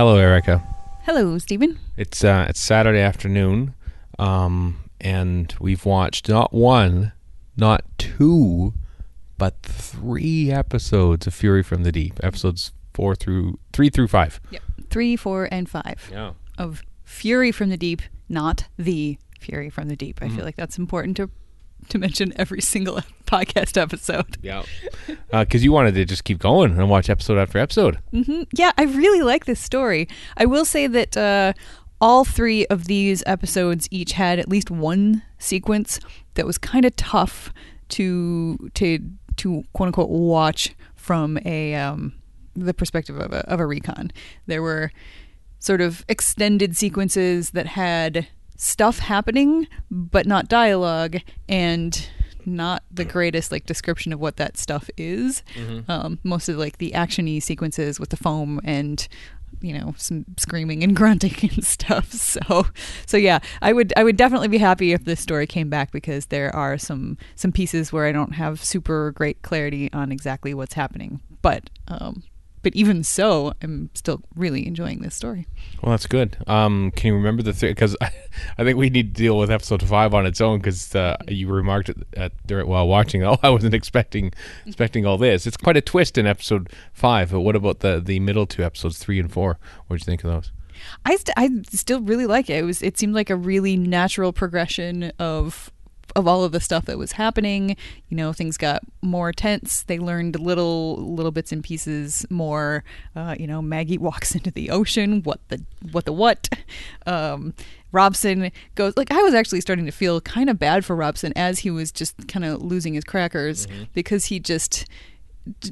Hello, Erika. Hello, Steven. It's uh, it's Saturday afternoon, um, and we've watched not one, not two, but three episodes of Fury from the Deep. Episodes four through three through five. Yep. Three, four, and five Yeah. of Fury from the Deep, not the Fury from the Deep. I Mm-hmm. feel like that's important to to mention every single podcast episode. Yeah. Because you wanted to just keep going and watch episode after episode. hmm Yeah, I really like this story. I will say that uh, all three of these episodes each had at least one sequence that was kind of tough to to to quote unquote watch from a um, the perspective of a, of a recon. There were sort of extended sequences that had stuff happening but not dialogue and not the greatest like description of what that stuff is. Um, most of like the actiony sequences with the foam and you know some screaming and grunting and stuff. So so yeah i would i would definitely be happy if this story came back because there are some some pieces where i don't have super great clarity on exactly what's happening. But um but even so i'm still really enjoying this story Well, that's good. Um, can you remember the three? Because I, I think we need to deal with episode five on its own. Because uh, you remarked at, at during, while watching, oh, I wasn't expecting expecting all this. It's quite a twist in episode five. But what about the the middle two episodes, three and four? What did you think of those? I st- I still really like it. It was it seemed like a really natural progression of of all of the stuff that was happening. You know, things got more tense. They learned little little bits and pieces more. Uh, you know, Maggie walks into the ocean. What the what the what? Um, Robson goes like I was actually starting to feel kind of bad for Robson as he was just kind of losing his crackers because he just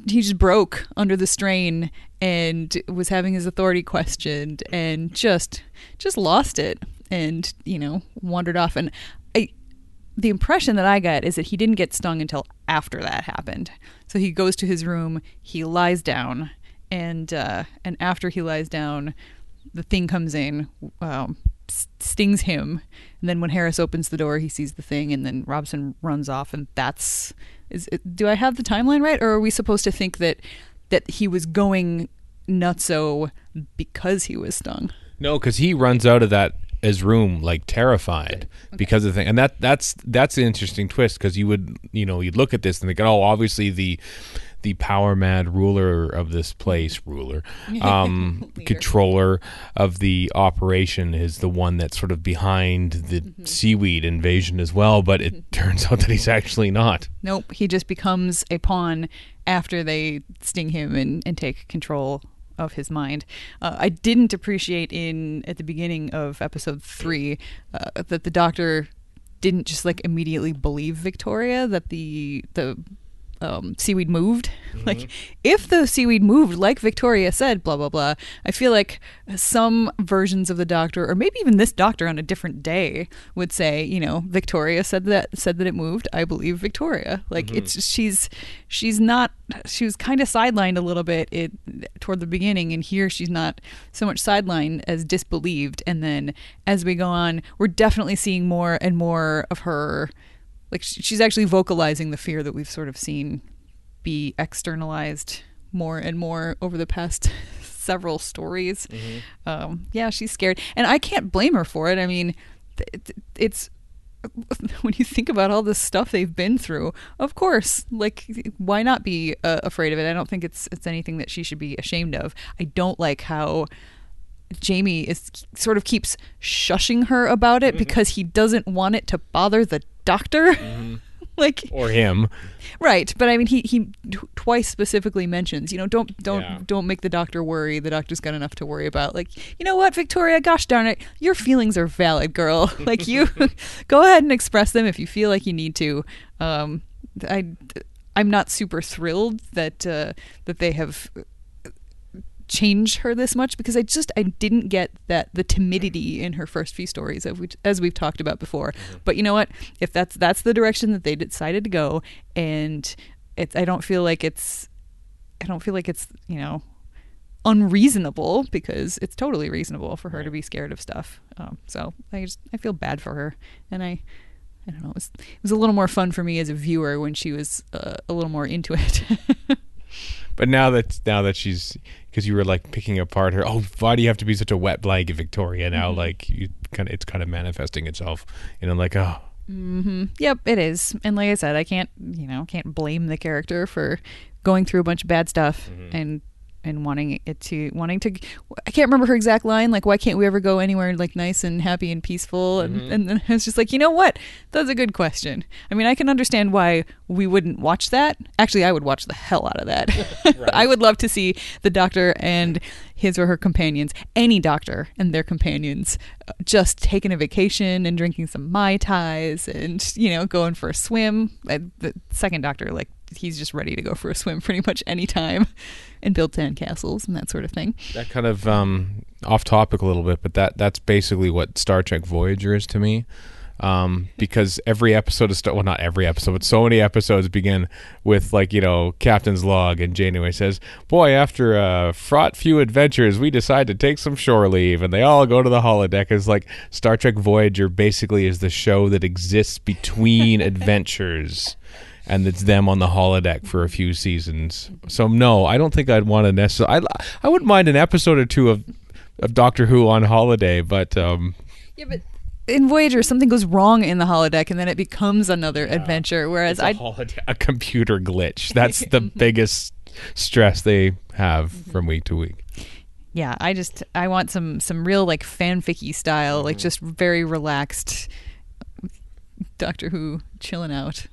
he just broke under the strain and was having his authority questioned and just just lost it and you know wandered off and the impression that i got is that he didn't get stung until after that happened. So he goes to his room he lies down and uh and after he lies down the thing comes in um stings him. And then when harris opens the door he sees the thing and then robson runs off and that's is it, do i have the timeline right or are we supposed to think that that he was going nutso because he was stung? No, because he runs out of that his room like terrified because of the thing, and that that's that's an interesting twist because you would you know you'd look at this and think, oh, obviously the the power mad ruler of this place, ruler, um, controller of the operation is the one that's sort of behind the Mm-hmm. seaweed invasion as well. But it turns out that he's actually not. Nope, he just becomes a pawn after they sting him and, and take control of his mind. Uh, I didn't appreciate in at the beginning of episode three uh, that the doctor didn't just like immediately believe Victoria that the the um, seaweed moved. Like if the seaweed moved, like Victoria said, blah blah blah. I feel like some versions of the doctor, or maybe even this doctor on a different day, would say, you know, Victoria said that said that it moved. I believe Victoria. Like it's she's she's not she was kind of sidelined a little bit it toward the beginning, and here she's not so much sidelined as disbelieved. And then as we go on, we're definitely seeing more and more of her like she's actually vocalizing the fear that we've sort of seen be externalized more and more over the past several stories. Um, yeah, she's scared, and I can't blame her for it. I mean, th- it's when you think about all the stuff they've been through. Of course, like why not be uh, afraid of it? I don't think it's it's anything that she should be ashamed of. I don't like how Jamie is sort of keeps shushing her about it because he doesn't want it to bother the doctor. like Or him. right, but I mean he he t- twice specifically mentions, you know, don't don't Yeah. don't make the doctor worry. The doctor's got enough to worry about. Like, you know what, Victoria, gosh darn it, your feelings are valid, girl. like you go ahead and express them if you feel like you need to. Um I I'm not super thrilled that uh, that they have change her this much because I just I didn't get that the timidity in her first few stories of which, as we've talked about before. But you know what? If that's that's the direction that they decided to go, and it's I don't feel like it's I don't feel like it's you know unreasonable because it's totally reasonable for her to be scared of stuff. Um, so I just I feel bad for her, and I. I don't know. It was, it was a little more fun for me as a viewer when she was uh, a little more into it. but now that now that she's because you were like picking apart her. Oh, why do you have to be such a wet blanket, Victoria? Now, mm-hmm. like you kind of it's kind of manifesting itself, and I'm like, oh, mm-hmm. Yep, it is. And like I said, I can't, you know, can't blame the character for going through a bunch of bad stuff mm-hmm. and and wanting it to wanting to I can't remember her exact line like why can't we ever go anywhere like nice and happy and peaceful and and then I was just like, "You know what? That's a good question." I mean, I can understand why we wouldn't watch that. Actually, I would watch the hell out of that. I would love to see the doctor and his or her companions, any doctor and their companions, just taking a vacation and drinking some mai tais and you know going for a swim. Uh, The second doctor, like he's just ready to go for a swim pretty much any time, and build sand castles and that sort of thing. that kind of um, off topic a little bit, but that that's basically what Star Trek Voyager is to me. Um, because every episode of Star, well, not every episode, but so many episodes begin with like you know Captain's log, and Janeway says, "Boy, after a fraught few adventures, we decide to take some shore leave," and they all go to the holodeck. It's like Star Trek Voyager basically is the show that exists between adventures. And it's them on the holodeck for a few seasons. So no, I don't think I'd want to necessarily. I, I wouldn't mind an episode or two of of Doctor Who on holiday, but um, Yeah, but in Voyager, something goes wrong in the holodeck, and then it becomes another adventure. Whereas I, a computer glitch. That's the biggest stress they have from week to week. yeah, I just I want some some real like fanficky style, like just very relaxed Doctor Who chilling out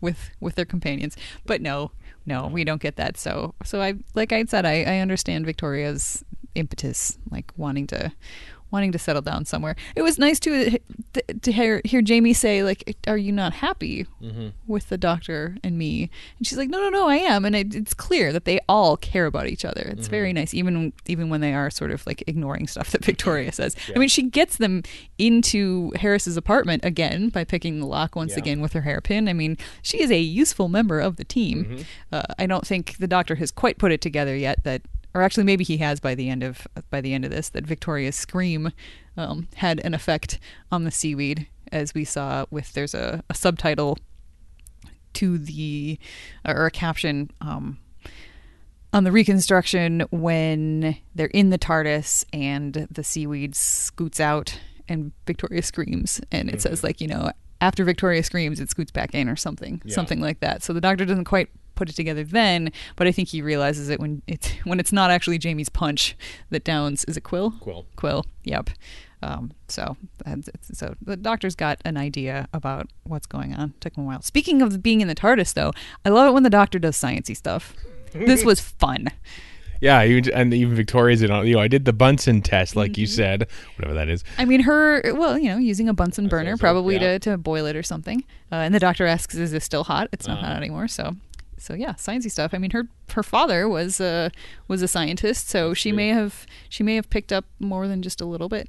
with with their companions. But no, no, we don't get that. So so I like I said, I, I understand Victoria's impetus, like wanting to wanting to settle down somewhere. It was nice to uh, to hear hear Jamie say like, "Are you not happy mm-hmm. with the doctor and me?" And she's like, "No, no, no, I am." And it, it's clear that they all care about each other. It's very mm-hmm. nice, even even when they are sort of like ignoring stuff that Victoria says. I mean, she gets them into Harris's apartment again by picking the lock once Yeah. again with her hairpin. I mean, she is a useful member of the team. Mm-hmm. Uh, I don't think the doctor has quite put it together yet that or actually maybe he has by the end of by the end of this that Victoria's scream um, had an effect on the seaweed as we saw with there's a, a subtitle to the or a caption um, on the reconstruction when they're in the TARDIS and the seaweed scoots out and Victoria screams. And it says like you know after Victoria screams it scoots back in or something Yeah. something like that. So the doctor doesn't quite put it together then but I think he realizes it when it's when it's not actually Jamie's punch that Downs is it Quill Quill. Quill yep um, so so the doctor's got an idea about what's going on took him a while speaking of being in the TARDIS though I love it when the doctor does sciencey stuff this was fun Yeah, even, and even Victoria's in on. You know, I did the Bunsen test, like you said, whatever that is. I mean, her, well, you know, using a Bunsen burner so, probably yeah. to, to boil it or something. Uh, and the doctor asks, "Is this still hot?" It's not Uh-huh. hot anymore. So, so yeah, sciencey stuff. I mean, her her father was uh, was a scientist, so she true. may have she may have picked up more than just a little bit.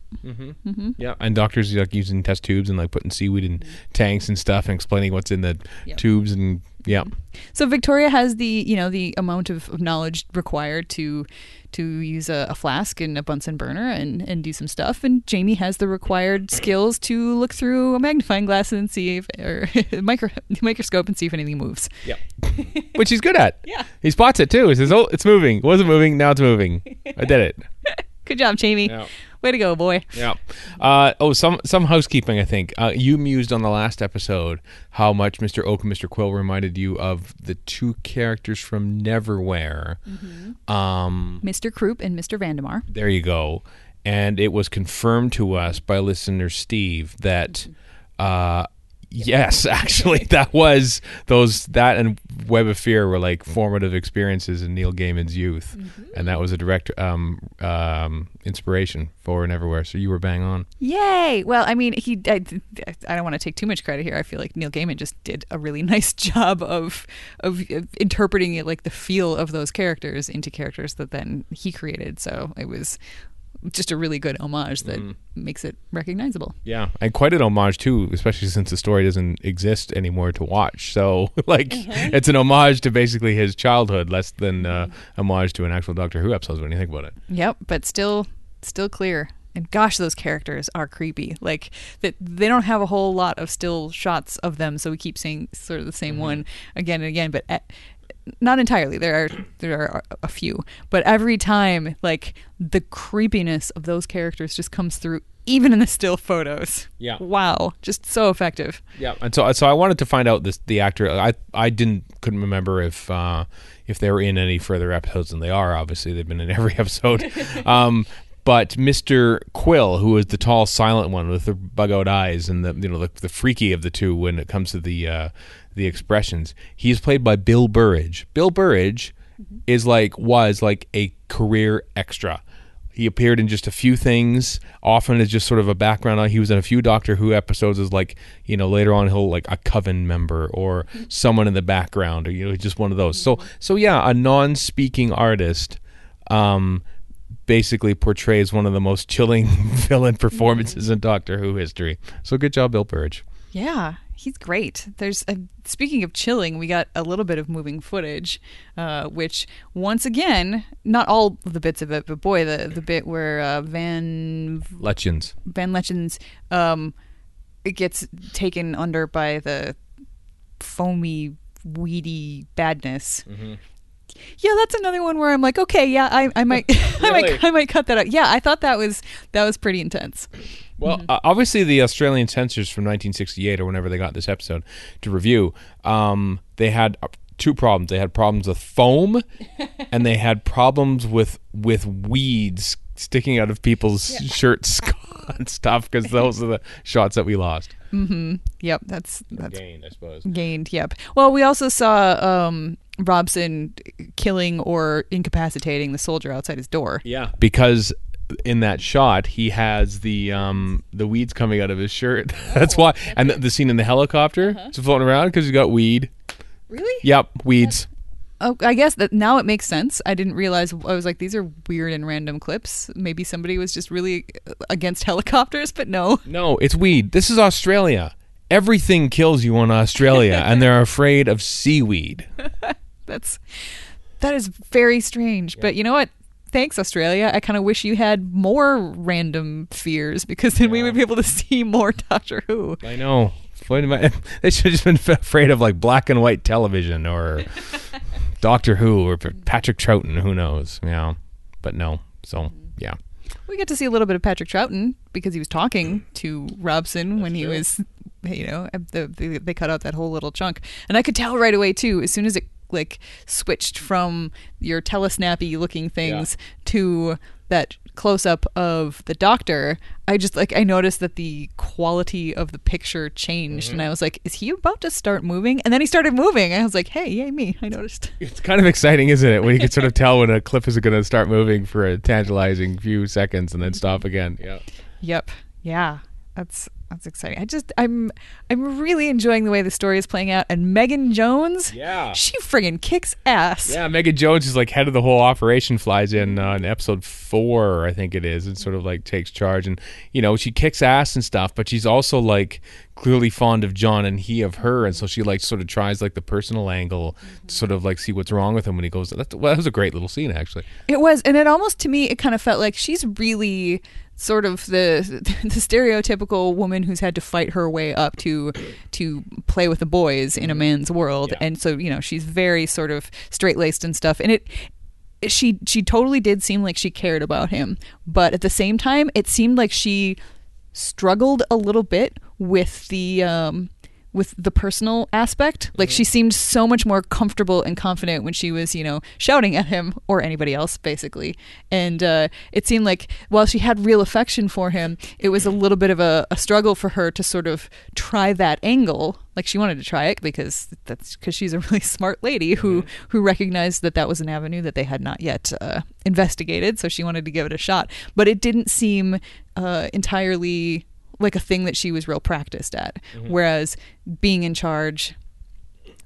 Yeah, and doctors like using test tubes and like putting seaweed in tanks and stuff and explaining what's in the Yep. tubes and yeah. So Victoria has the you know the amount of, of knowledge required to to use a, a flask and a Bunsen burner and and do some stuff, and Jamie has the required skills to look through a magnifying glass and see if or micro, microscope and see if anything moves. Yeah. Which he's good at. Yeah. He spots it too. He says, "Oh, it's moving. It wasn't moving. Now it's moving. I did it." Good job, Jamie. Yeah. Way to go, boy. Yeah. Uh, oh, some some housekeeping. I think uh, you mused on the last episode how much Mr. Oak and Mr. Quill reminded you of the two characters from Neverwhere. Um, Mr. Croup and Mr. Vandemar. there you go. And it was confirmed to us by listener Steve that uh, yes, actually, that was those that and Web of Fear were like formative experiences in Neil Gaiman's youth, and that was a direct um, um, inspiration for Neverwhere. So you were bang on. Yay! Well, I mean, he. I, I don't want to take too much credit here. I feel like Neil Gaiman just did a really nice job of, of of interpreting it, like the feel of those characters into characters that then he created. So it was just a really good homage that makes it recognizable. Yeah, and quite an homage too, especially since the story doesn't exist anymore to watch. So, like, it's an homage to basically his childhood, less than uh, homage to an actual Doctor Who episode when you think about it. Yep, but still, still clear. And gosh, those characters are creepy. Like that, they don't have a whole lot of still shots of them, so we keep seeing sort of the same one again and again. But at, not entirely. There are there are a few, but every time, like the creepiness of those characters just comes through, even in the still photos. Yeah. Wow, just so effective. Yeah, and so so I wanted to find out this the actor. I I didn't couldn't remember if uh, if they were in any further episodes, and they are. Obviously, they've been in every episode. um, but Mr. Quill, who is the tall, silent one with the bug-out eyes and the you know the, the freaky of the two when it comes to the uh, the expressions, He's played by Bill Burridge. Bill Burridge mm-hmm. is like was like a career extra. He appeared in just a few things, often as just sort of a background. He was in a few Doctor Who episodes as like, you know, later on he'll like a coven member or mm-hmm. someone in the background or you know, just one of those. So mm-hmm. so yeah, a non-speaking artist um basically portrays one of the most chilling villain performances in Doctor Who history. So good job Bill Burridge. Yeah, he's great. There's a, speaking of chilling, we got a little bit of moving footage, uh, which once again, not all of the bits of it, but boy, the the bit where uh, Van Lutyens. Van Lutyens um, it gets taken under by the foamy, weedy badness. Yeah, that's another one where I'm like, okay, yeah, I, I might, I might, I might cut that out. Yeah, I thought that was that was pretty intense. Well, uh, obviously, the Australian censors from 1968 or whenever they got this episode to review, um, they had uh, two problems. They had problems with foam, and they had problems with with weeds sticking out of people's shirts and stuff because those are the shots that we lost. Yep, that's that's Gained, I suppose. gained. Yep. Well, we also saw um, Robson killing or incapacitating the soldier outside his door. Yeah, because in that shot he has the um the weeds coming out of his shirt. That's why. And the, the scene in the helicopter, it's floating around because he's got weed. Really? Yep, weeds. Oh, I guess that now it makes sense. I didn't realize. I was like, these are weird and random clips. Maybe somebody was just really against helicopters, but no. No, it's weed. This is Australia. Everything kills you in Australia, and they're afraid of seaweed. That's that is very strange. But you know what? Thanks, Australia. I kind of wish you had more random fears because then we would be able to see more Doctor Who. I know. What am I- They should have just been afraid of like black and white television or Doctor Who or Patrick Troughton. Who knows? Yeah, but no. So mm-hmm. yeah, We get to see a little bit of Patrick Troughton because he was talking to Robson when he was, you know, the, the, they cut out that whole little chunk, and I could tell right away too. As soon as it like switched from your telesnappy looking things to that close up of the doctor, I just like I noticed that the quality of the picture changed, and mm-hmm. I was like, "Is he about to start moving?" And then he started moving. I was like, "Hey, yay me!" I noticed. it's kind of exciting, isn't it? When you can sort of tell when a clip is going to start moving for a tantalizing few seconds and then stop again. Yeah. Yep. Yeah. That's that's exciting. I just I'm I'm really enjoying the way the story is playing out and Megan Jones, Yeah. she friggin' kicks ass. Yeah, Megan Jones is like head of the whole operation. Flies in uh, in episode four, I think it is, and sort of like takes charge. And you know, she kicks ass and stuff, but she's also like clearly fond of John and he of her, and so she like sort of tries like the personal angle to sort of like see what's wrong with him when he goes. That's, well, that was a great little scene actually. It was and it almost to me it kind of felt like she's really sort of the the stereotypical woman who's had to fight her way up to to play with the boys in a man's world. Yeah. And so, you know, she's very sort of straight-laced and stuff. And it she she totally did seem like she cared about him, but at the same time, it seemed like she struggled a little bit with the um with the personal aspect. Like she seemed so much more comfortable and confident when she was, you know, shouting at him or anybody else, basically. And uh, it seemed like while she had real affection for him, it was a little bit of a, a struggle for her to sort of try that angle. Like she wanted to try it because that's because she's a really smart lady who who recognized that that was an avenue that they had not yet uh, investigated. So she wanted to give it a shot, but it didn't seem uh, entirely like a thing that she was real practiced at. Whereas being in charge,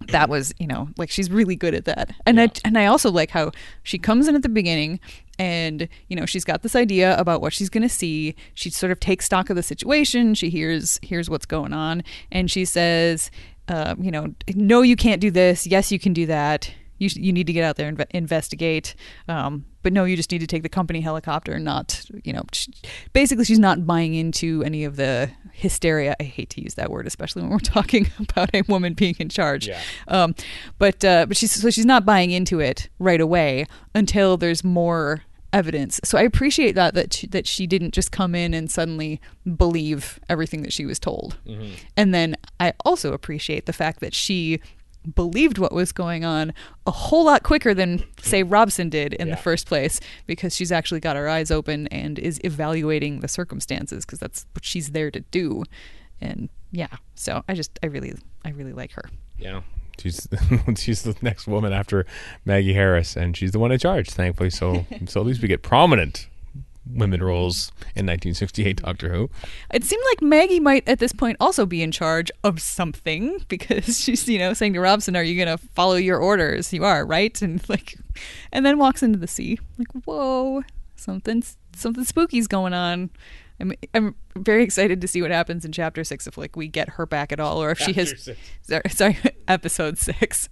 that was you know like she's really good at that. And I and I also like how she comes in at the beginning. And you know she's got this idea about what she's going to see. She sort of takes stock of the situation. She hears hears what's going on, and she says, uh, "You know, no, you can't do this. Yes, you can do that. You sh- you need to get out there and inve- investigate. Um, but no, you just need to take the company helicopter and not, you know, sh- basically she's not buying into any of the hysteria. I hate to use that word, especially when we're talking about a woman being in charge. Yeah. Um, but uh, but she's so she's not buying into it right away until there's more evidence. So I appreciate that that she, that she didn't just come in and suddenly believe everything that she was told. And then I also appreciate the fact that she believed what was going on a whole lot quicker than say Robson did in Yeah. the first place because she's actually got her eyes open and is evaluating the circumstances because that's what she's there to do. And yeah, so I just I really I really like her. Yeah. She's she's the next woman after Maggie Harris, and she's the one in charge, thankfully. So so at least we get prominent women roles in 1968 Doctor Who. It seemed like Maggie might at this point also be in charge of something because she's, you know, saying to Robson, "Are you going to follow your orders? You are, right?" And like, and then walks into the sea. Like, whoa, something, something spooky's going on. I'm, I'm very excited to see what happens in chapter six if like we get her back at all, or if she has, sorry, episode six.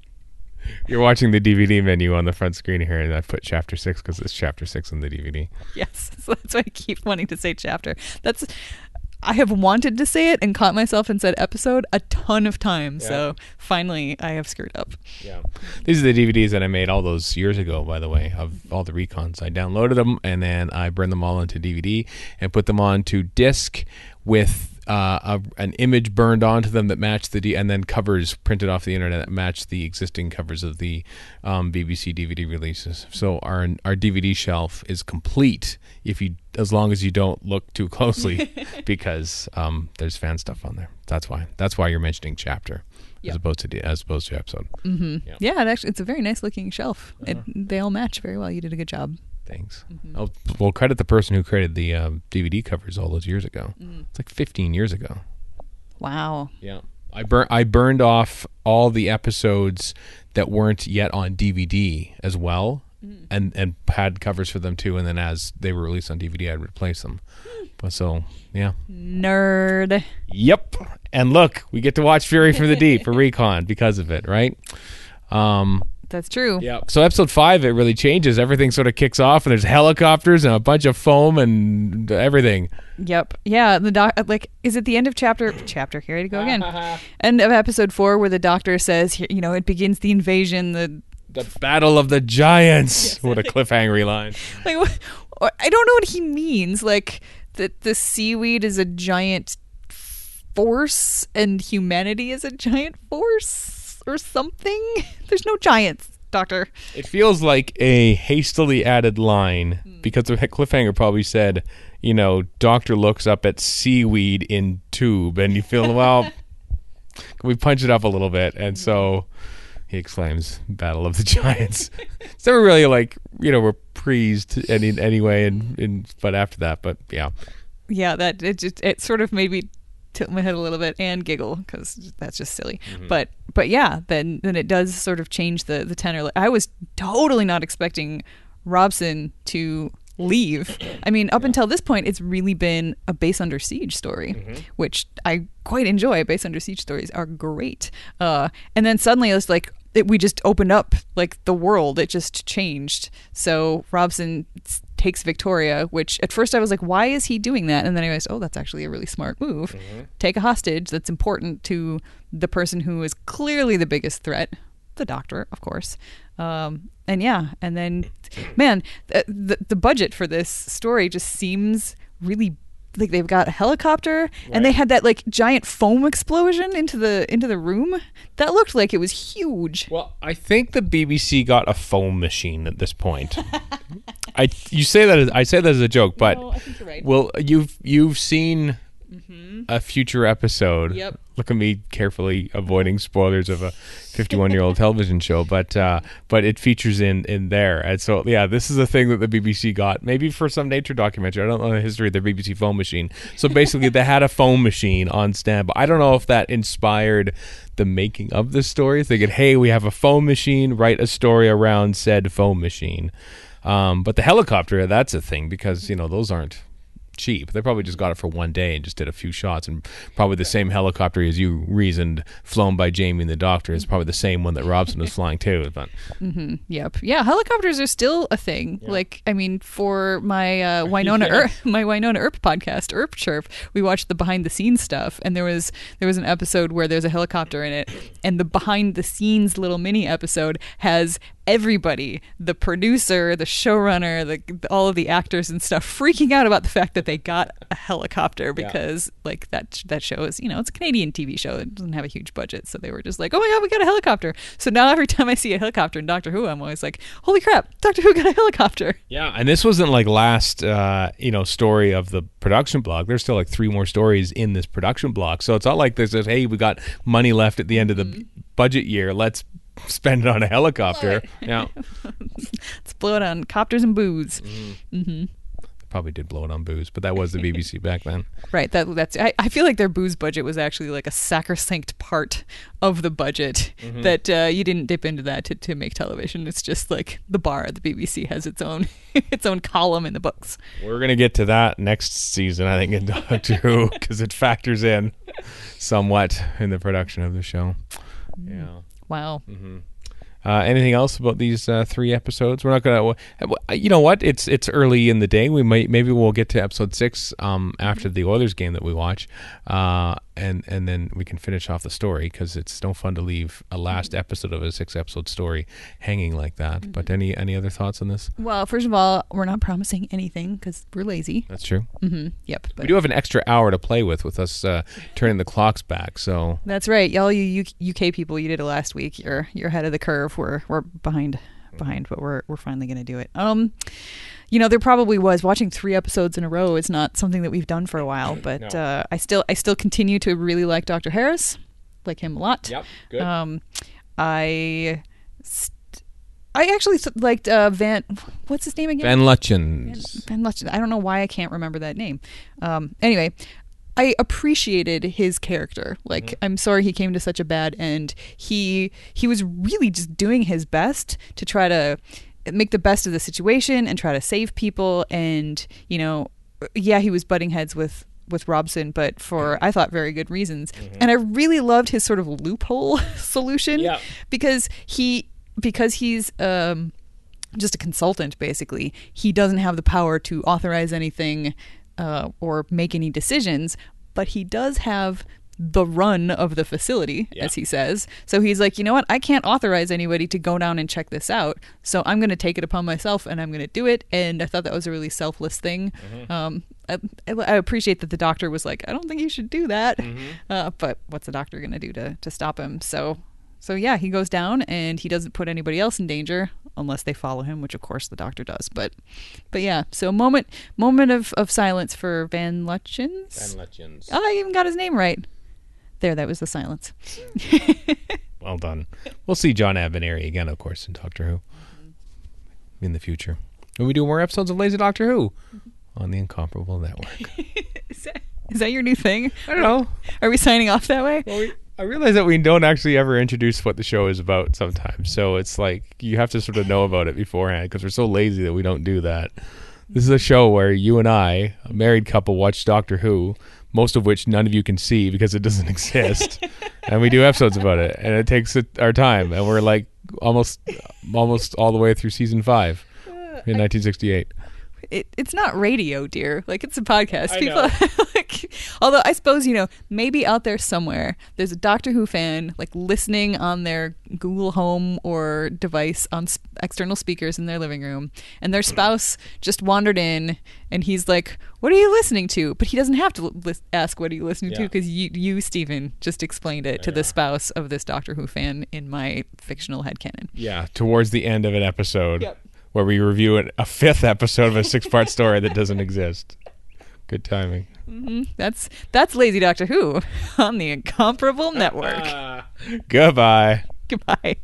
You're watching the DVD menu on the front screen here, and I put chapter six because it's chapter six on the DVD. Yes, so that's why I keep wanting to say chapter. That's I have wanted to say it and caught myself and said episode a ton of times. Yeah. So finally, I have screwed up. Yeah. These are the DVDs that I made all those years ago, by the way, of all the recons. I downloaded them and then I burned them all into DVD and put them onto disc with uh, a, an image burned onto them that matched the D, and then covers printed off the internet that matched the existing covers of the um, BBC DVD releases. So our our DVD shelf is complete if you as long as you don't look too closely because um, there's fan stuff on there. That's why. That's why you're mentioning chapter as opposed to as opposed to episode. Yeah, it actually, it's a very nice looking shelf. It, they all match very well. You did a good job. Things. Oh, well, credit the person who created the um, DVD covers all those years ago. Mm. It's like 15 years ago. Wow. Yeah, I burn I burned off all the episodes that weren't yet on DVD as well, Mm. and and had covers for them too. And then as they were released on DVD, I'd replace them. Hmm. But so yeah, Nerd. yep. And look, we get to watch Fury from the Deep for Recon because of it, right? Um, That's true. Yeah. So episode five, it really changes. Everything sort of kicks off, and there's helicopters and a bunch of foam and everything. Yep. Yeah. The doc, like, is it the end of chapter? Chapter. Here I go again. end of episode four, where the doctor says, you know, it begins the invasion. The The Battle of the Giants. what a cliffhanger line. like, what, I don't know what he means. Like that the seaweed is a giant force and humanity is a giant force or something. There's no giants, Doctor. It feels like a hastily added line hmm. because the cliffhanger probably said, you know, Doctor looks up at seaweed in tube, and you feel, well, can we punch it up a little bit? And so hmm. he exclaims, "Battle of the Giants." it's never really like you know reprised any anyway, and, and but after that, but yeah. yeah that it just it sort of made me tilt my head a little bit and giggle because that's just silly. But but yeah then then it does sort of change the the tenor. I was totally not expecting robson to leave. I mean up until this point it's really been a base under siege story which i quite enjoy. Base under siege stories are great. Uh and then suddenly it's like it, we just opened up like the world. It just changed. So robson takes victoria which at first i was like why is he doing that? And then i realized oh that's actually a really smart move. Take a hostage that's important to the person who is clearly the biggest threat the doctor of course. Um, and yeah and then man the, the, the budget for this story just seems really like they've got a helicopter and they had that like giant foam explosion into the into the room. That looked like it was huge. Well, I think the BBC got a foam machine at this point. I you say that as, I say that as a joke, but No, I think you're right. well, you've you've seen a future episode. Yep. Look at me carefully avoiding spoilers of a 51 year old television show, but uh, but it features in in there, and so yeah, this is a thing that the BBC got maybe for some nature documentary. I don't know the history of the BBC foam machine. So basically, they had a foam machine on standby. I don't know if that inspired the making of the story, thinking, hey, we have a foam machine, write a story around said foam machine. Um, but the helicopter, that's a thing because you know those aren't cheap. They probably just got it for one day and just did a few shots, and probably the same helicopter as you reasoned, flown by Jamie and the Doctor, is probably the same one that Robson was flying too. But Yep. Yeah, helicopters are still a thing. Like, I mean, for my uh, Wynonna Earp, my Wynonna Earp podcast, Earp Chirp, we watched the behind the scenes stuff, and there was there was an episode where there's a helicopter in it, and the behind the scenes little mini episode has everybody, the producer, the showrunner, the all of the actors and stuff, freaking out about the fact that they got a helicopter because like that that show is you know it's a Canadian TV show, it doesn't have a huge budget, so they were just like, oh my god, we got a helicopter. So now every time I see a helicopter in Doctor Who, I'm always like, holy crap, Doctor Who got a helicopter. yeah, and this wasn't like last uh, you know story of the production block. There's still like three more stories in this production block, so it's not like there's this hey we got money left at the end of the budget year. Let's spend it on a helicopter. Yeah, Let's blow it on copters and booze. Mm-hmm. Mm-hmm. They probably did blow it on booze, but that was the BBC back then. Right. That that's. I, I feel like their booze budget was actually like a sacrosanct part of the budget mm-hmm. that uh, you didn't dip into that to, to make television. It's just like the bar at the BBC has its own its own column in the books. We're gonna get to that next season, I think, in Doctor Who, because it factors in somewhat in the production of the show. Yeah. Wow. Uh, anything else about these uh, three episodes? We're not gonna. You know what? It's it's early in the day. We might maybe we'll get to episode six um, after the Oilers game that we watch, uh, and and then we can finish off the story because it's no fun to leave a last episode of a six episode story hanging like that. But any any other thoughts on this? Well, first of all, we're not promising anything because we're lazy. That's true. hmm Yep. We do have an extra hour to play with with us uh, turning the clocks back. So that's right. Y'all, you UK people, you did it last week. You're you're ahead of the curve. We're we're behind behind, but we're we're finally going to do it. Um, you know, there probably was watching three episodes in a row is not something that we've done for a while, but No. uh, I still I still continue to really like Dr. Harris, like him a lot. Yep, good. Um, I st- I actually liked uh, Van. What's his name again? Van Lutyens. Ben Lutchen. I don't know why I can't remember that name. Um, anyway, I appreciated his character. Like, mm-hmm. I'm sorry he came to such a bad end. He he was really just doing his best to try to make the best of the situation and try to save people. And you know, yeah, he was butting heads with with Robson, but for mm-hmm. I thought very good reasons. Mm-hmm. And I really loved his sort of loophole solution Yeah. because he because he's um just a consultant basically he doesn't have the power to authorize anything uh, or make any decisions but he does have the run of the facility Yeah. as he says. So he's like you know what? I can't authorize anybody to go down and check this out. So i'm going to take it upon myself and i'm going to do it. And i thought that was a really selfless thing. Um, I, I appreciate that the doctor was like i don't think you should do that. Uh, but what's the doctor going to do to to stop him? So so yeah, he goes down and he doesn't put anybody else in danger unless they follow him, which of course the doctor does. But but yeah, so moment moment of, of silence for Van Lutyens. Lutyens. Oh, I even got his name right. There, that was the silence. Well done. We'll see John Abineri again, of course, in Doctor Who mm-hmm. in the future. When we do more episodes of Lazy Doctor Who on the Incomparable Network. Is that, is that your new thing? I don't know. Are we signing off that way? Well, we, I realize that we don't actually ever introduce what the show is about sometimes. So it's like you have to sort of know about it beforehand because we're so lazy that we don't do that. This is a show where you and I, a married couple, watch Doctor Who, most of which none of you can see because it doesn't exist, and we do episodes about it, and it takes our time, and we're like almost, almost all the way through season five uh, in 1968. It, it's not radio, dear. Like it's a podcast. I People know. like although I suppose, you know, maybe out there somewhere there's a Doctor Who fan like listening on their Google Home or device on s- external speakers in their living room and their spouse just wandered in and he's like, "What are you listening to?" But he doesn't have to lis- ask what are you listening to because you you Steven just explained it to the spouse of this Doctor Who fan in my fictional headcanon. Yeah, towards the end of an episode Yep. Where we review an, a fifth episode of a six part story that doesn't exist. Good timing. Mm-hmm. That's that's Lazy Doctor Who on the Incomparable Network. Goodbye. Goodbye.